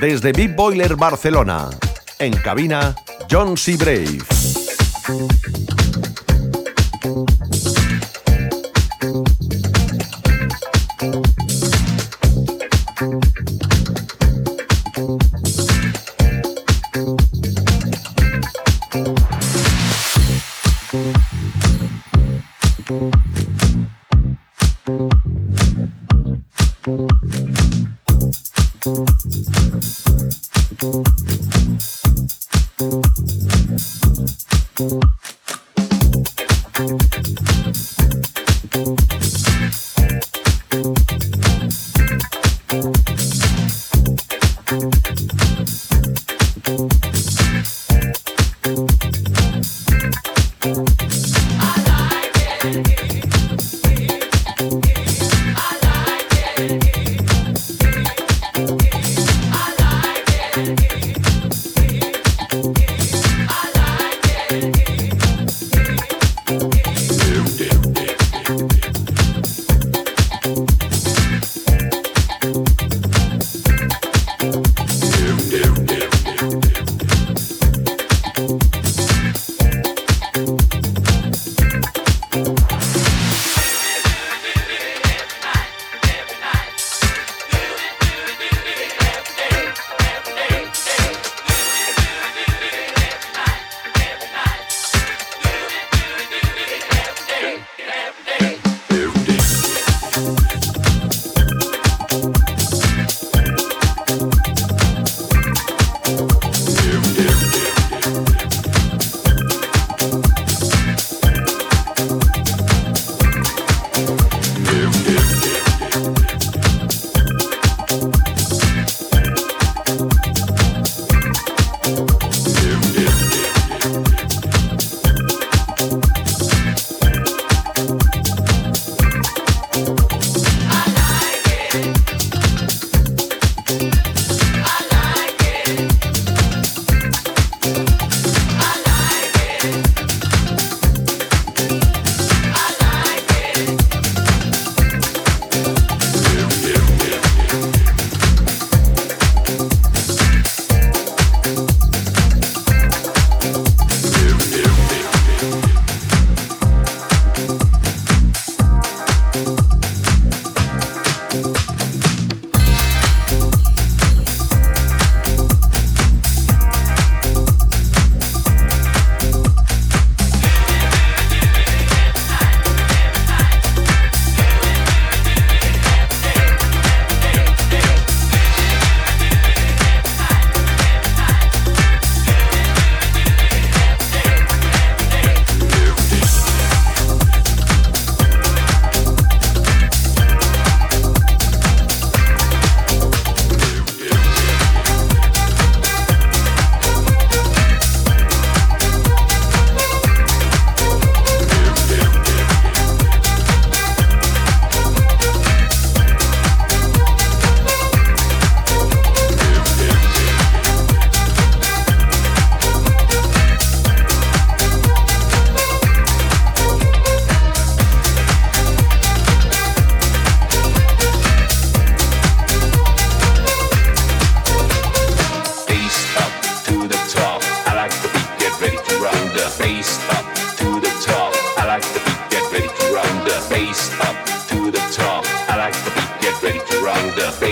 desde Big Boiler Barcelona. En cabina, John C. Brave.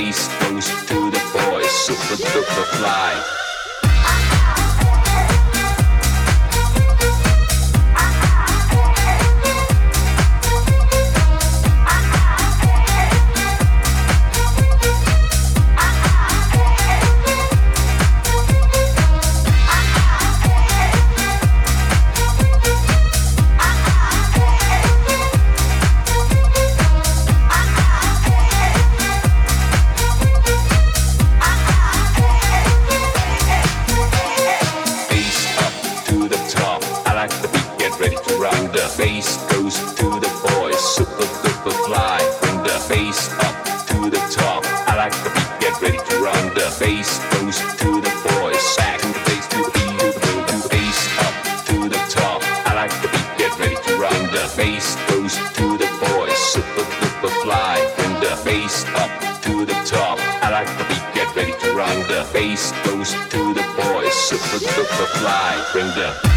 East Coast to the boys, super duper fly. Duper fly, bring the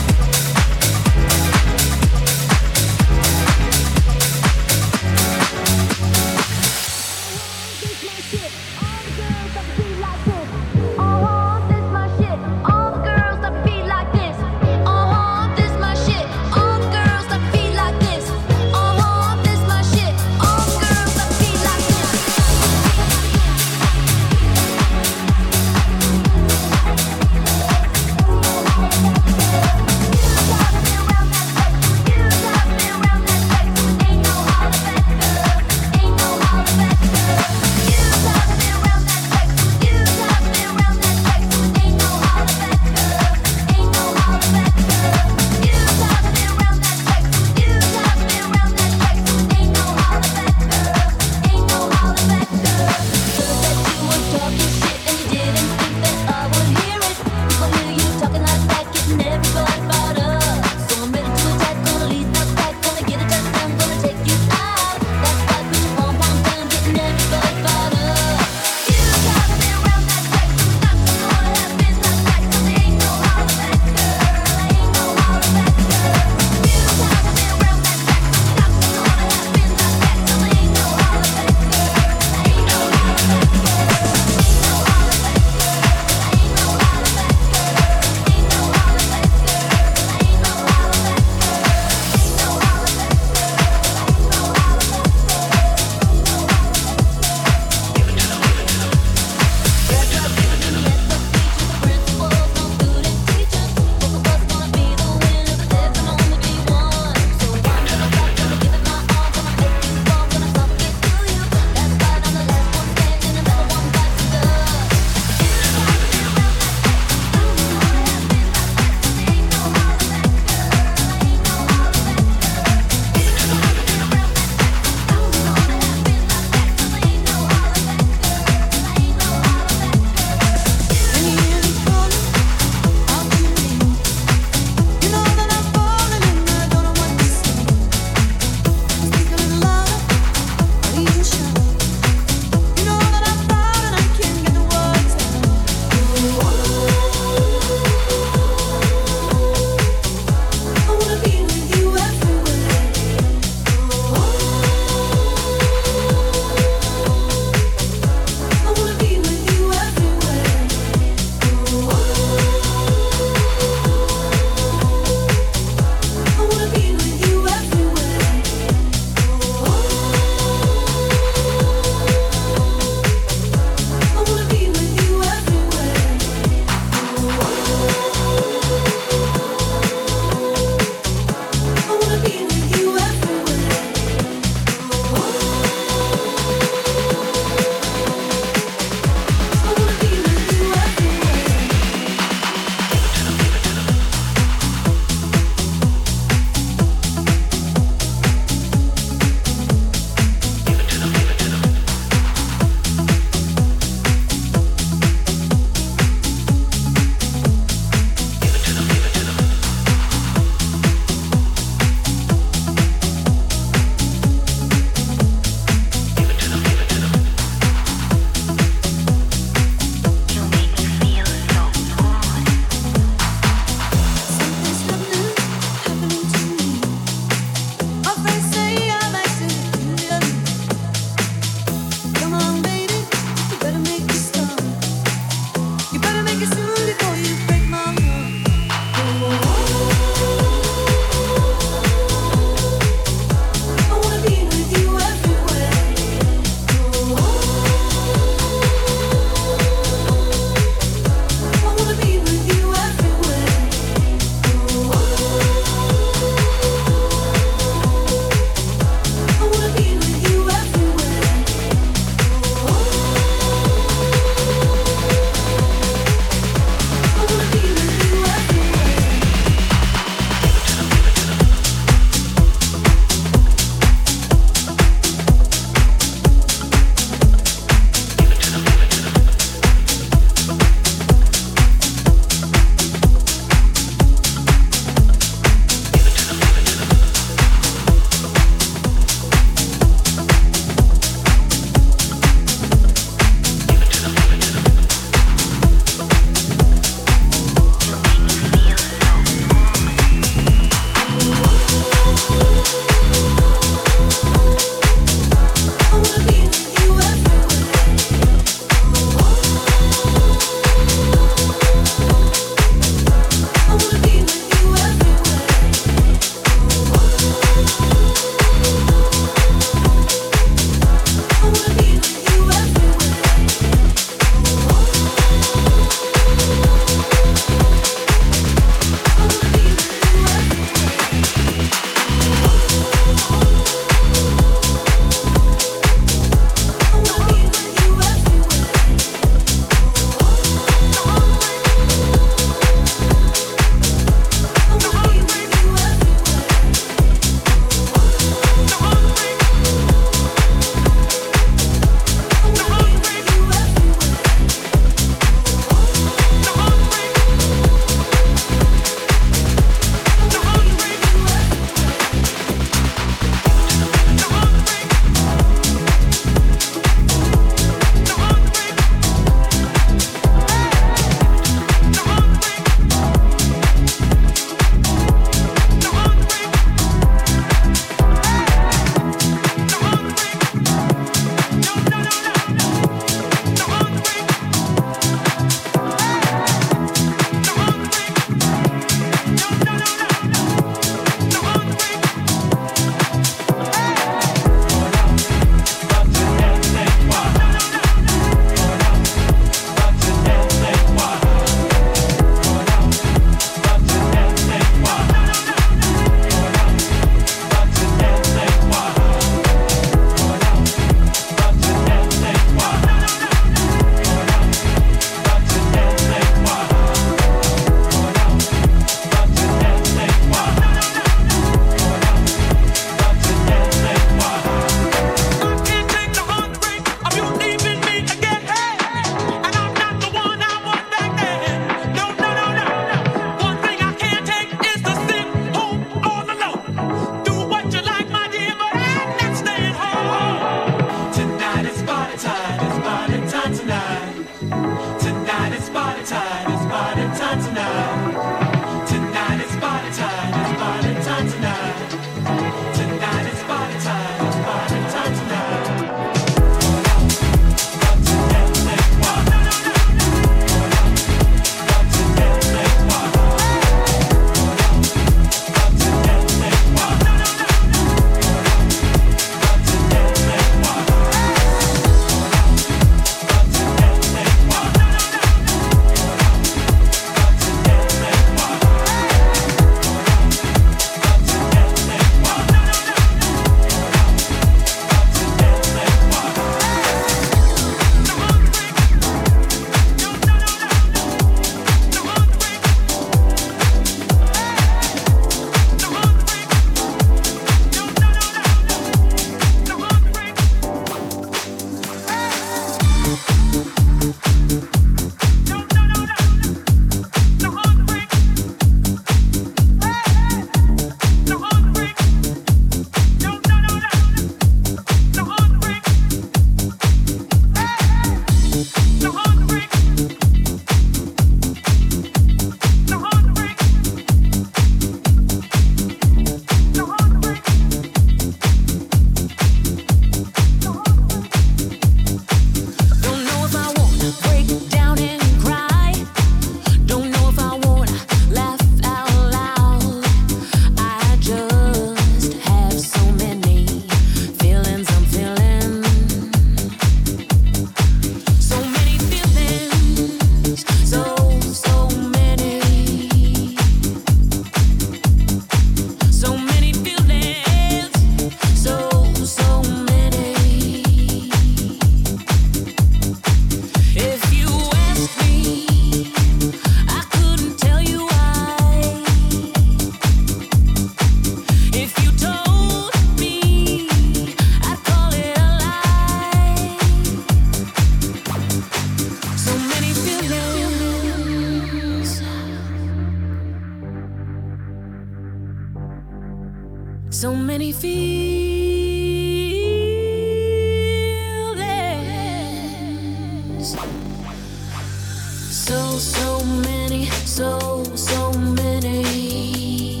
so, so many, so, so many.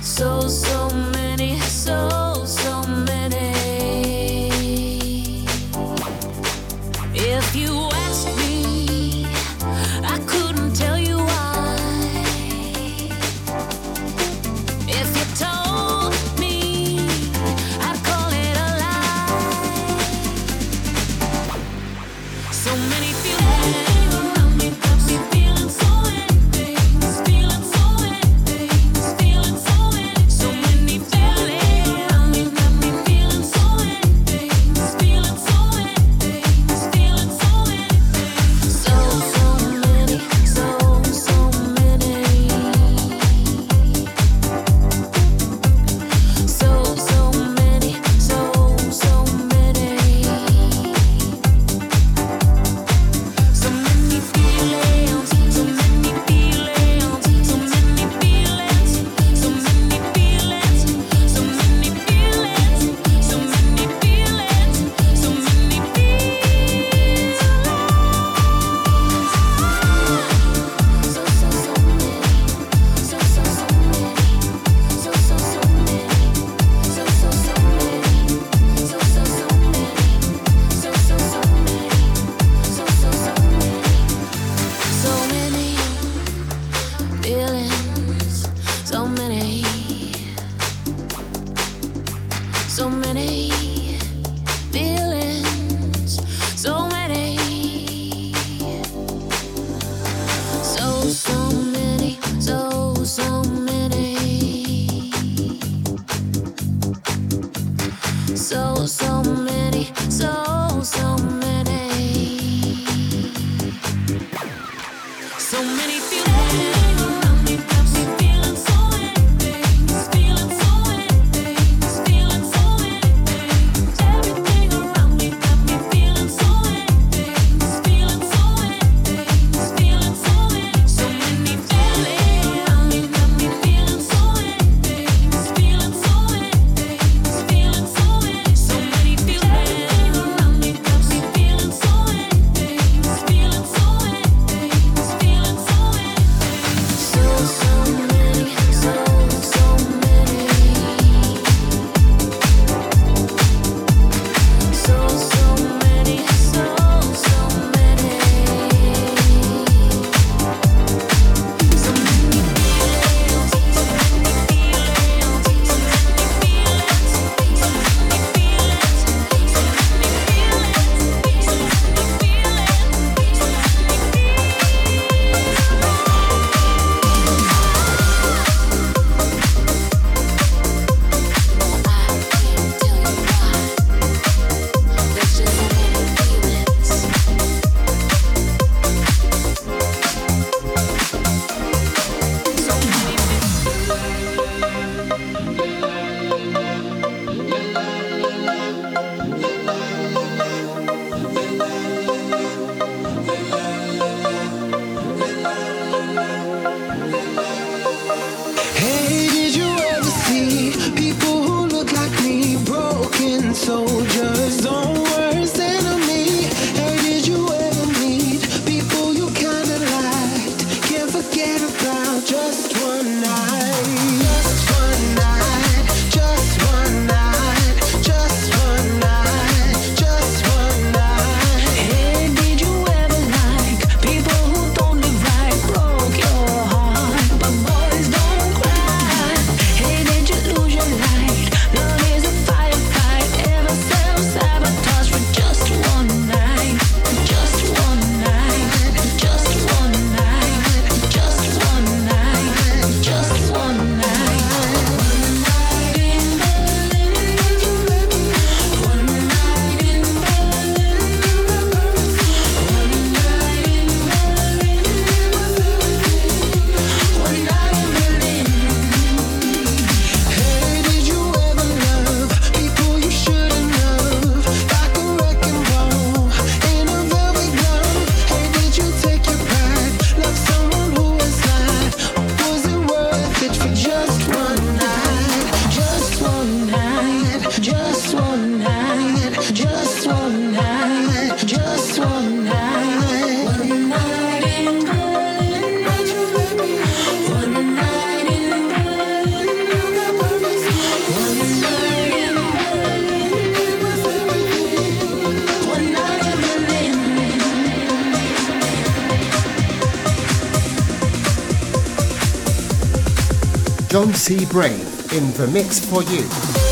So, so many. many, so, so many. C. Brave in the mix for you.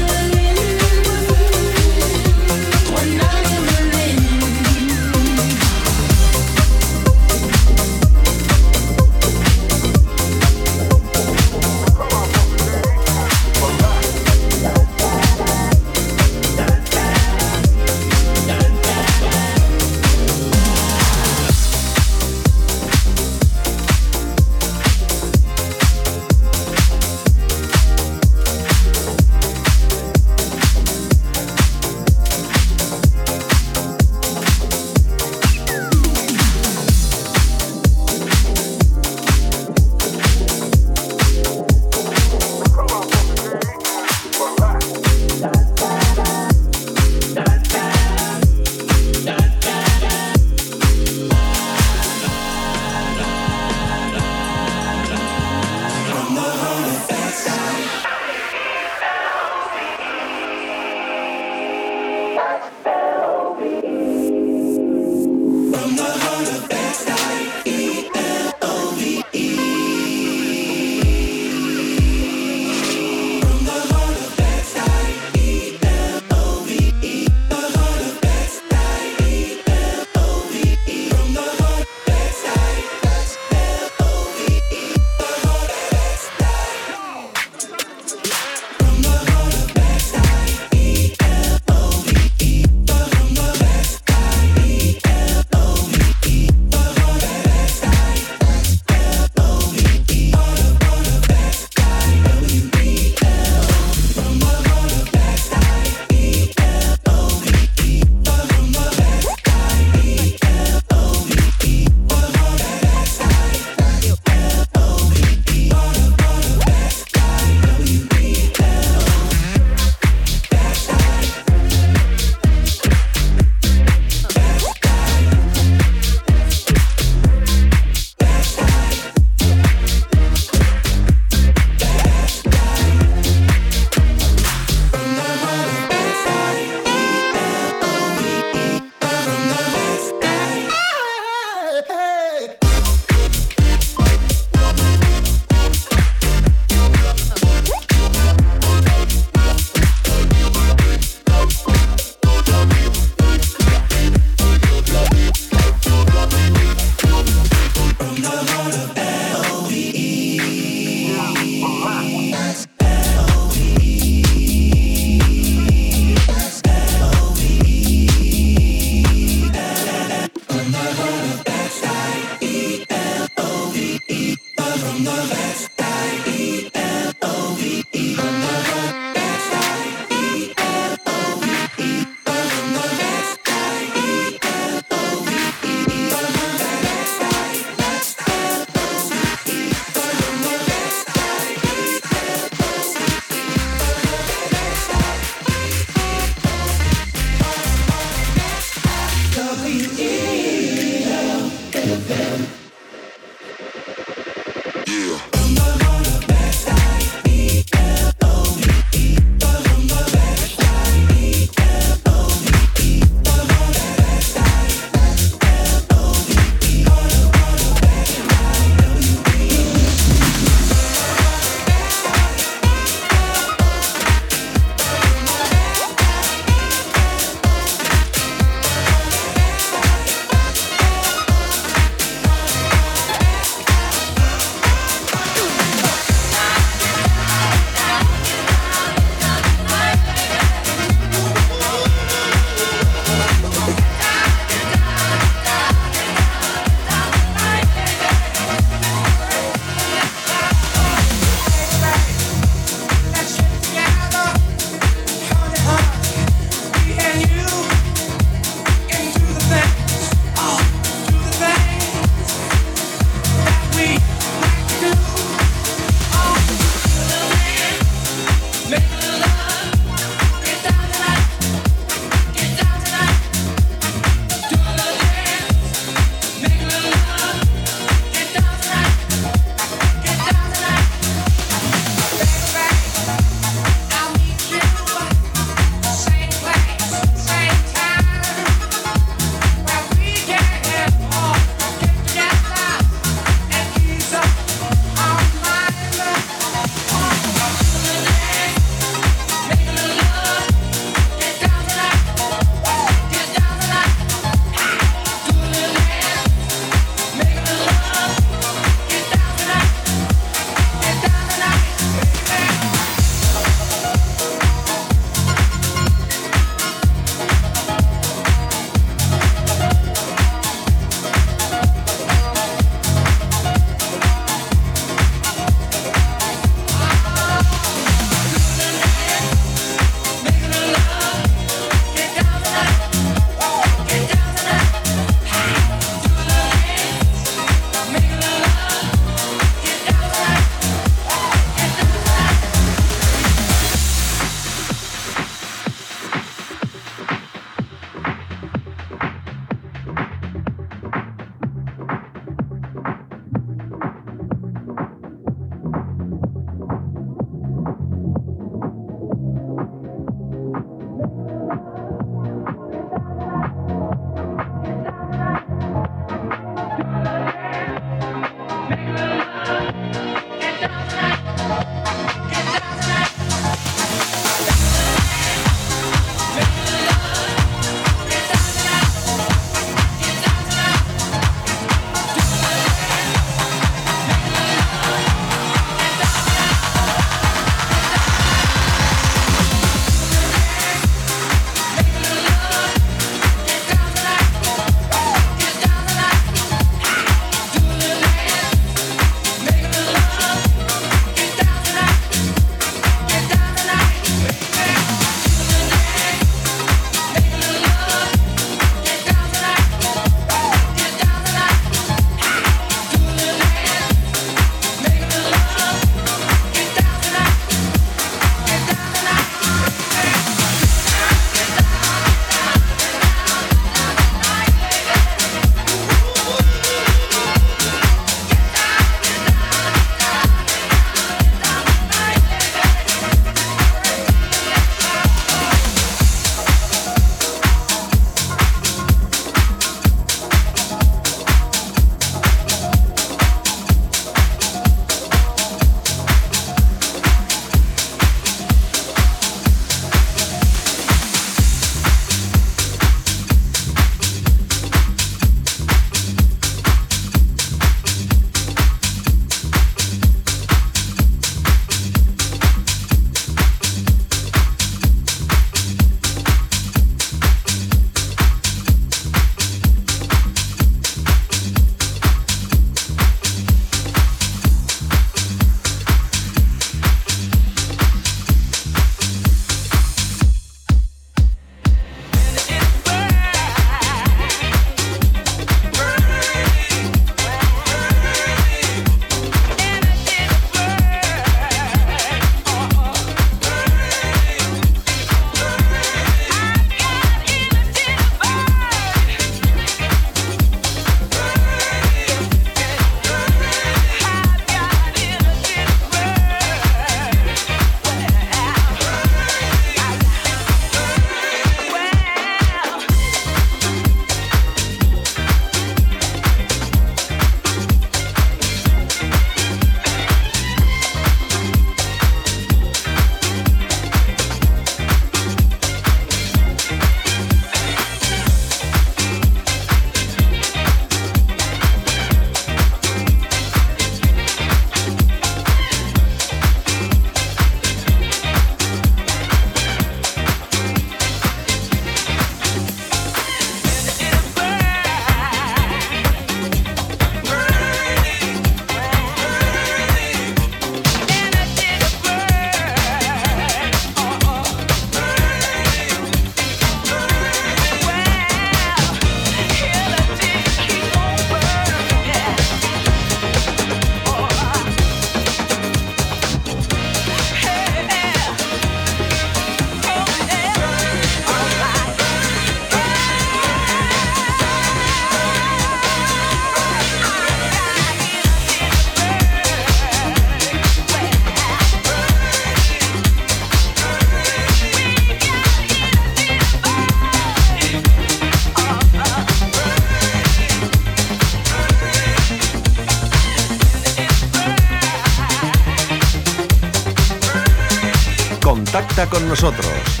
Con nosotros.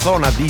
szonadj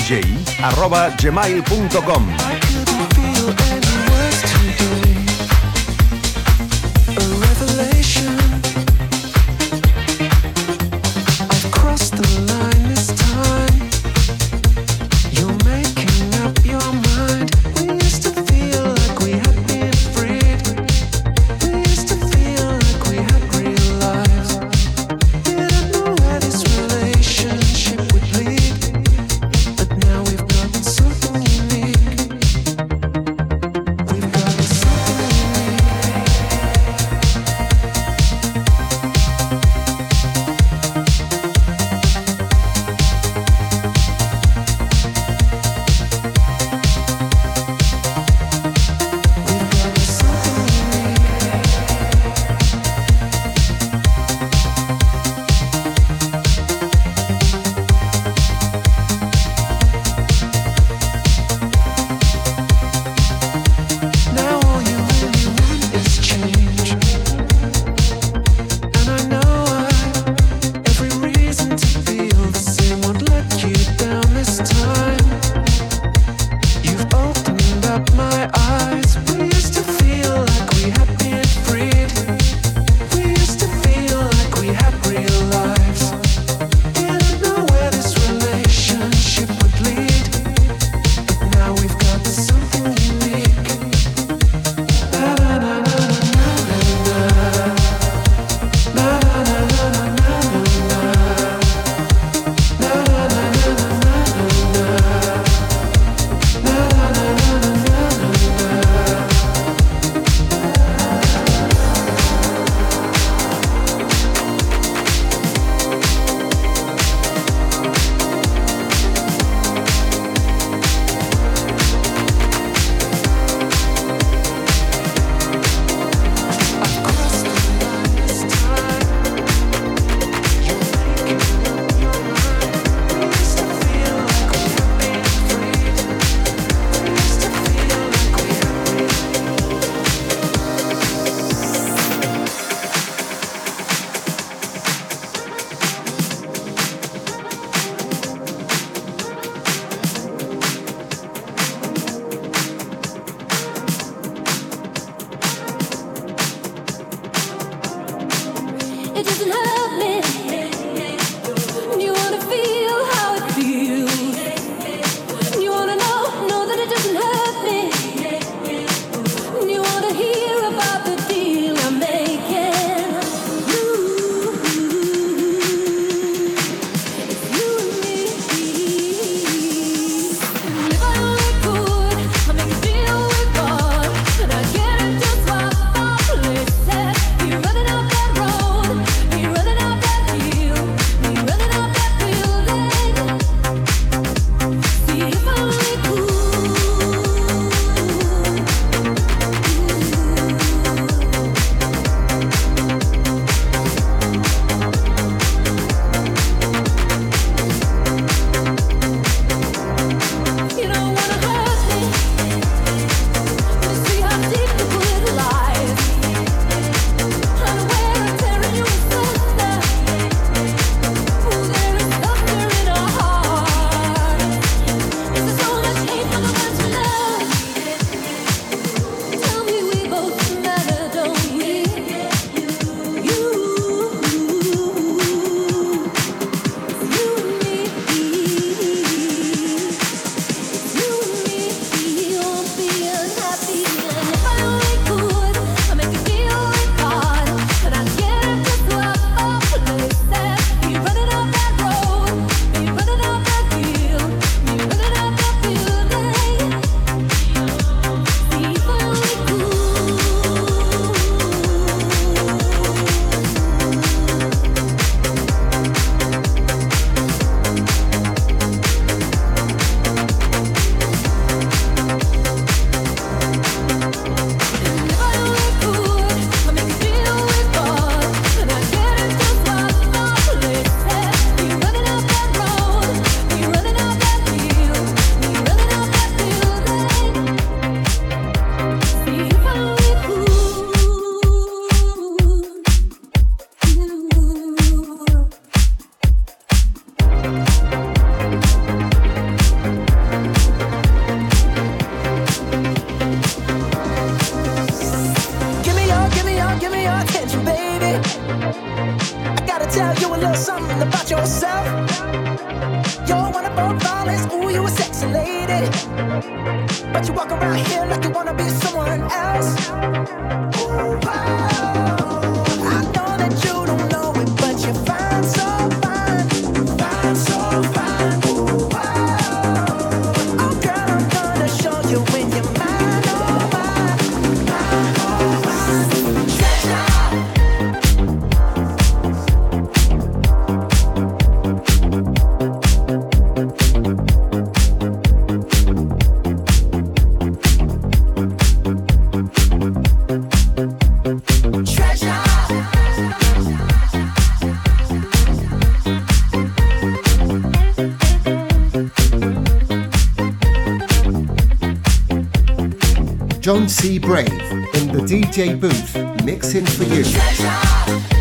John C. Brave in the DJ booth, mixing for you.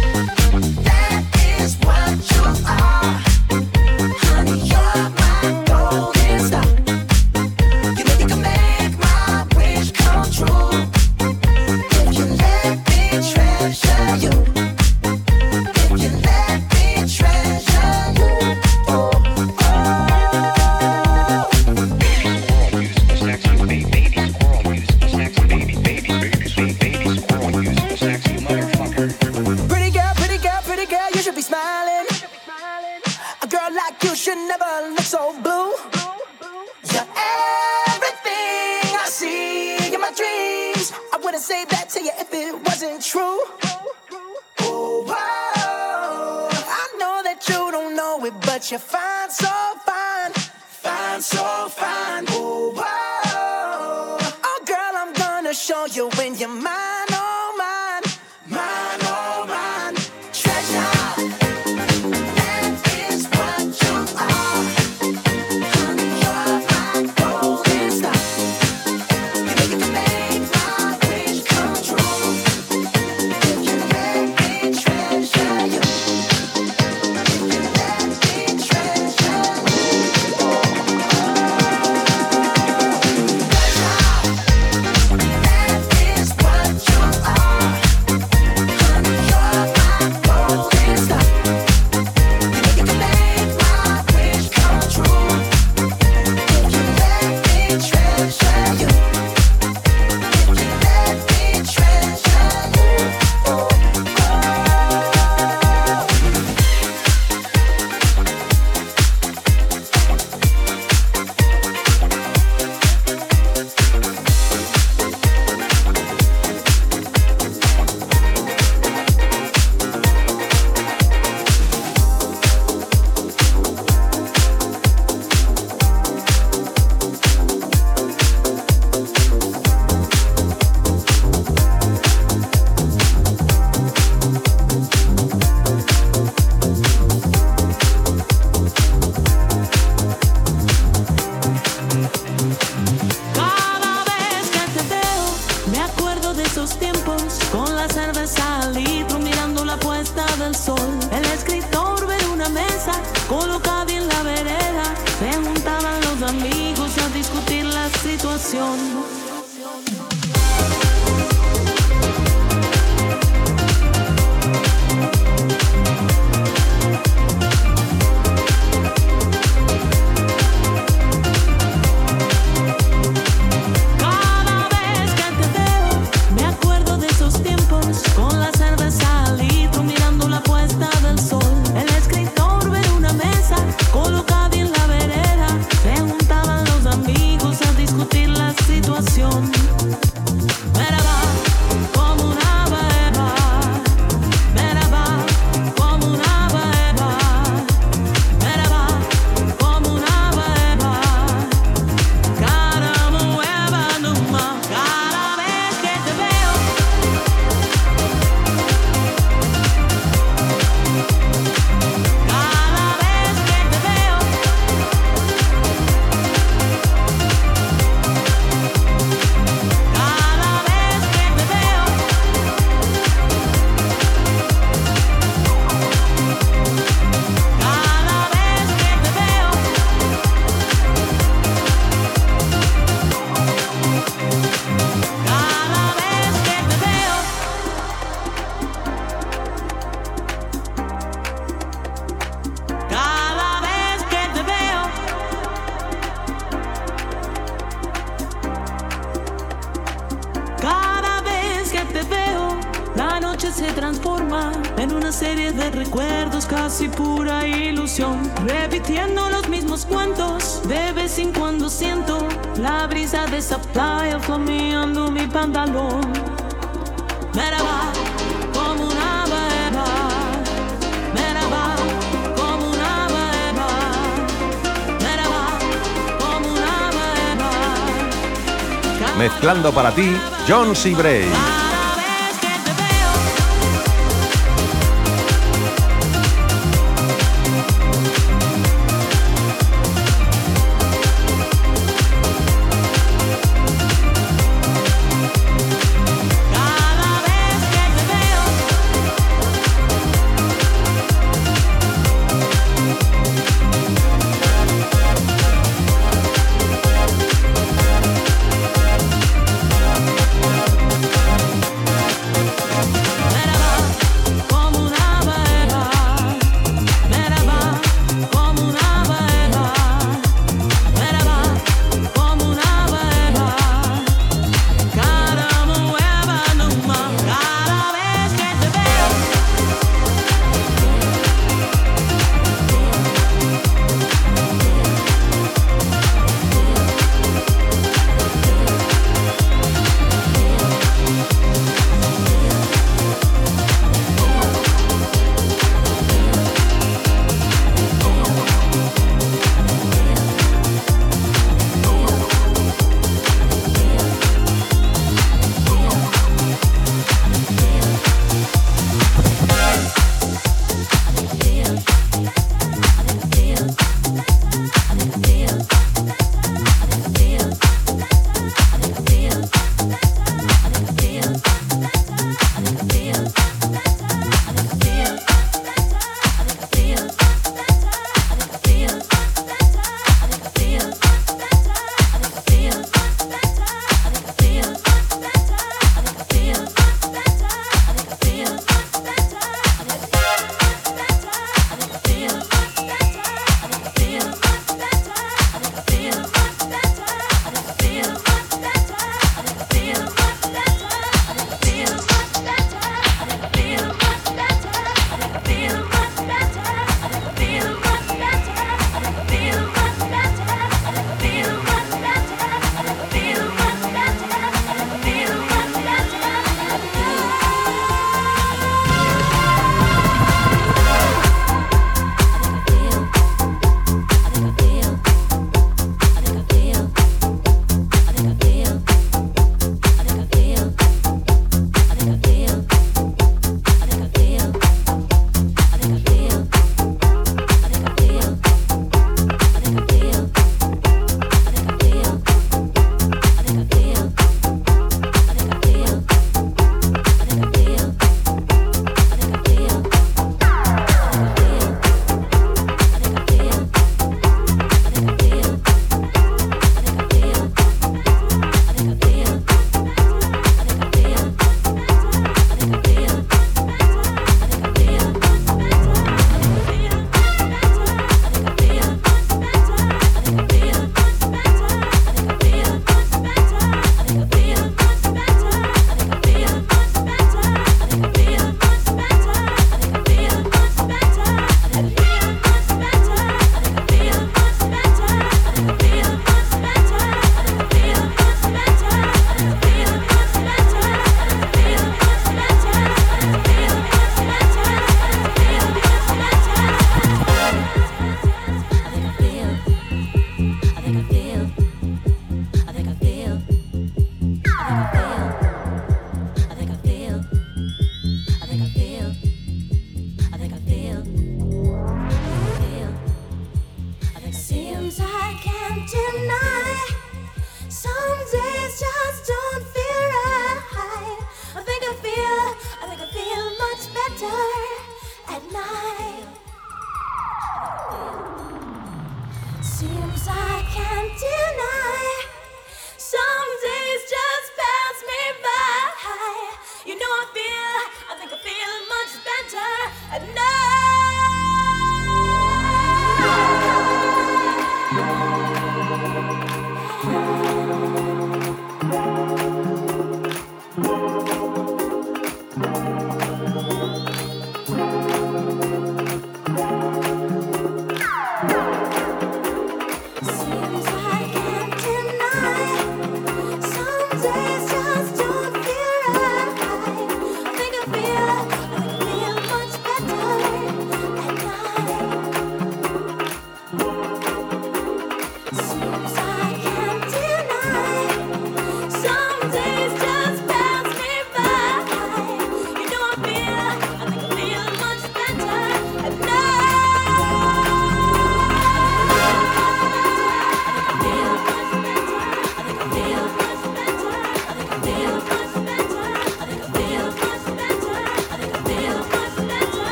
Mezclando para ti, John C. Bray.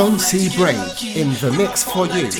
John C. Brave in the mix for you.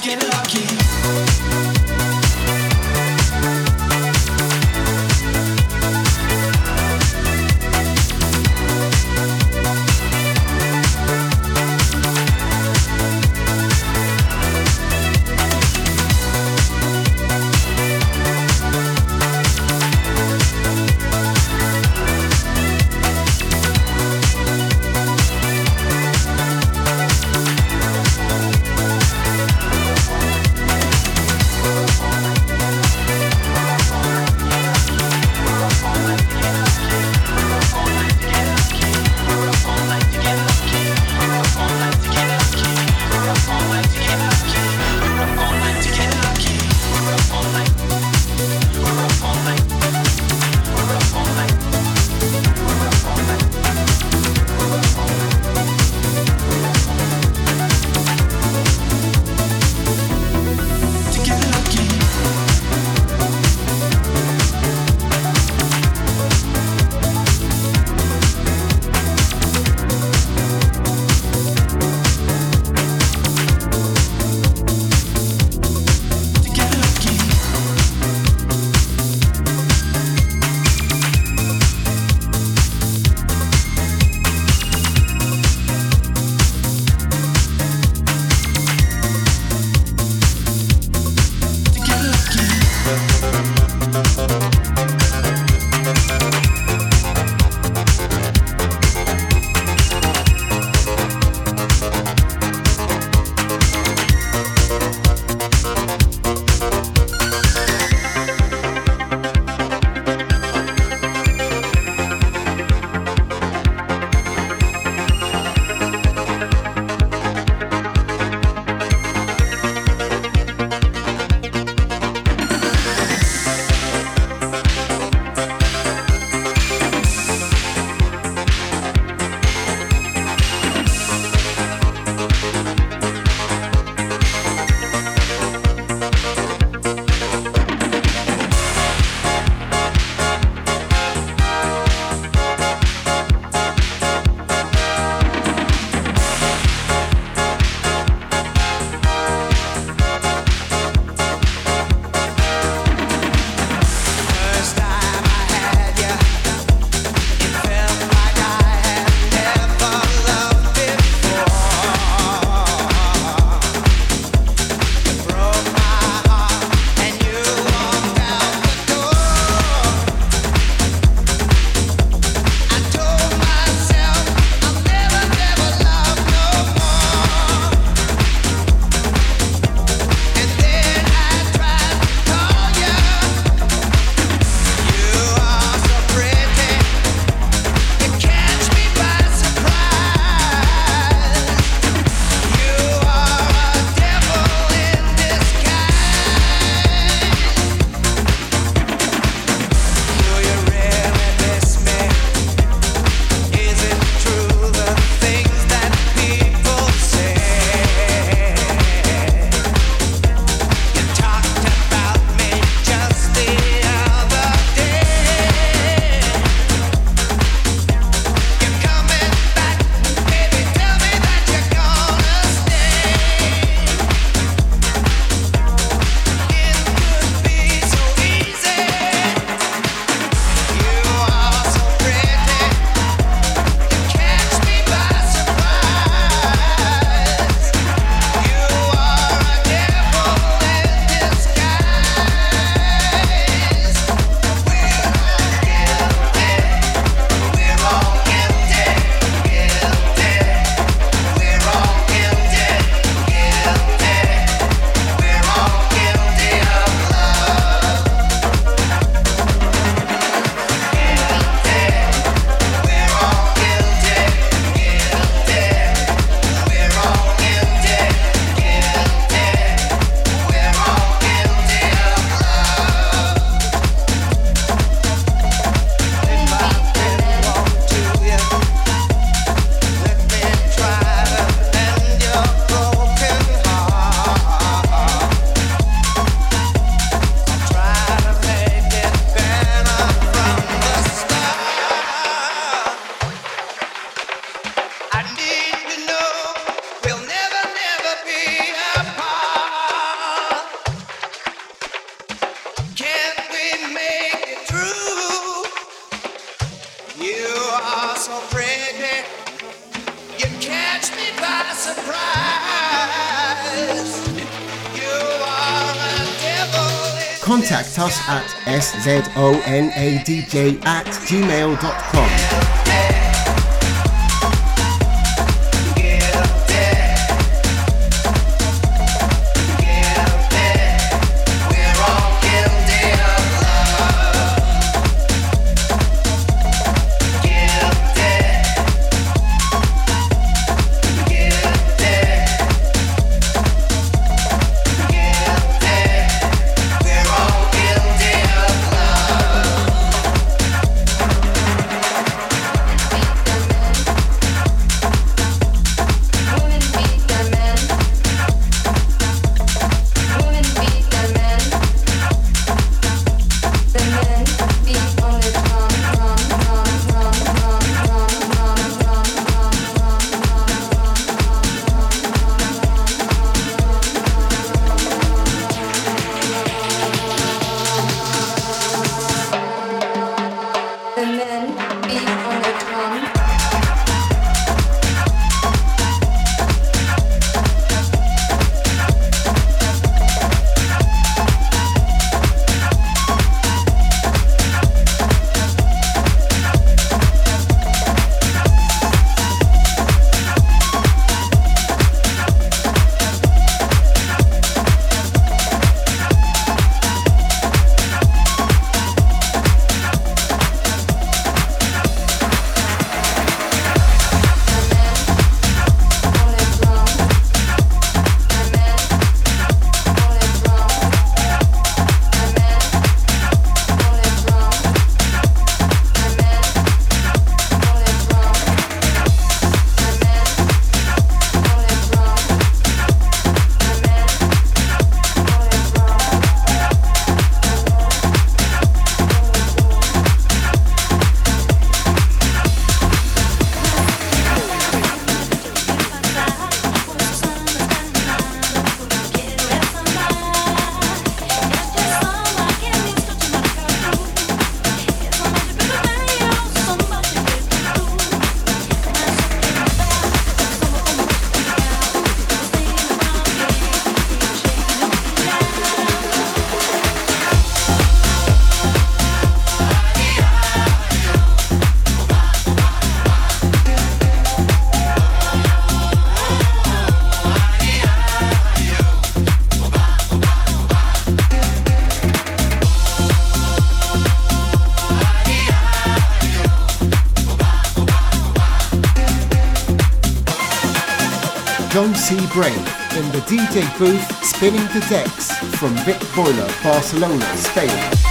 Szonadj at gmail.com. C. Brave in the DJ booth spinning the decks from VIP Boiler, Barcelona, Spain.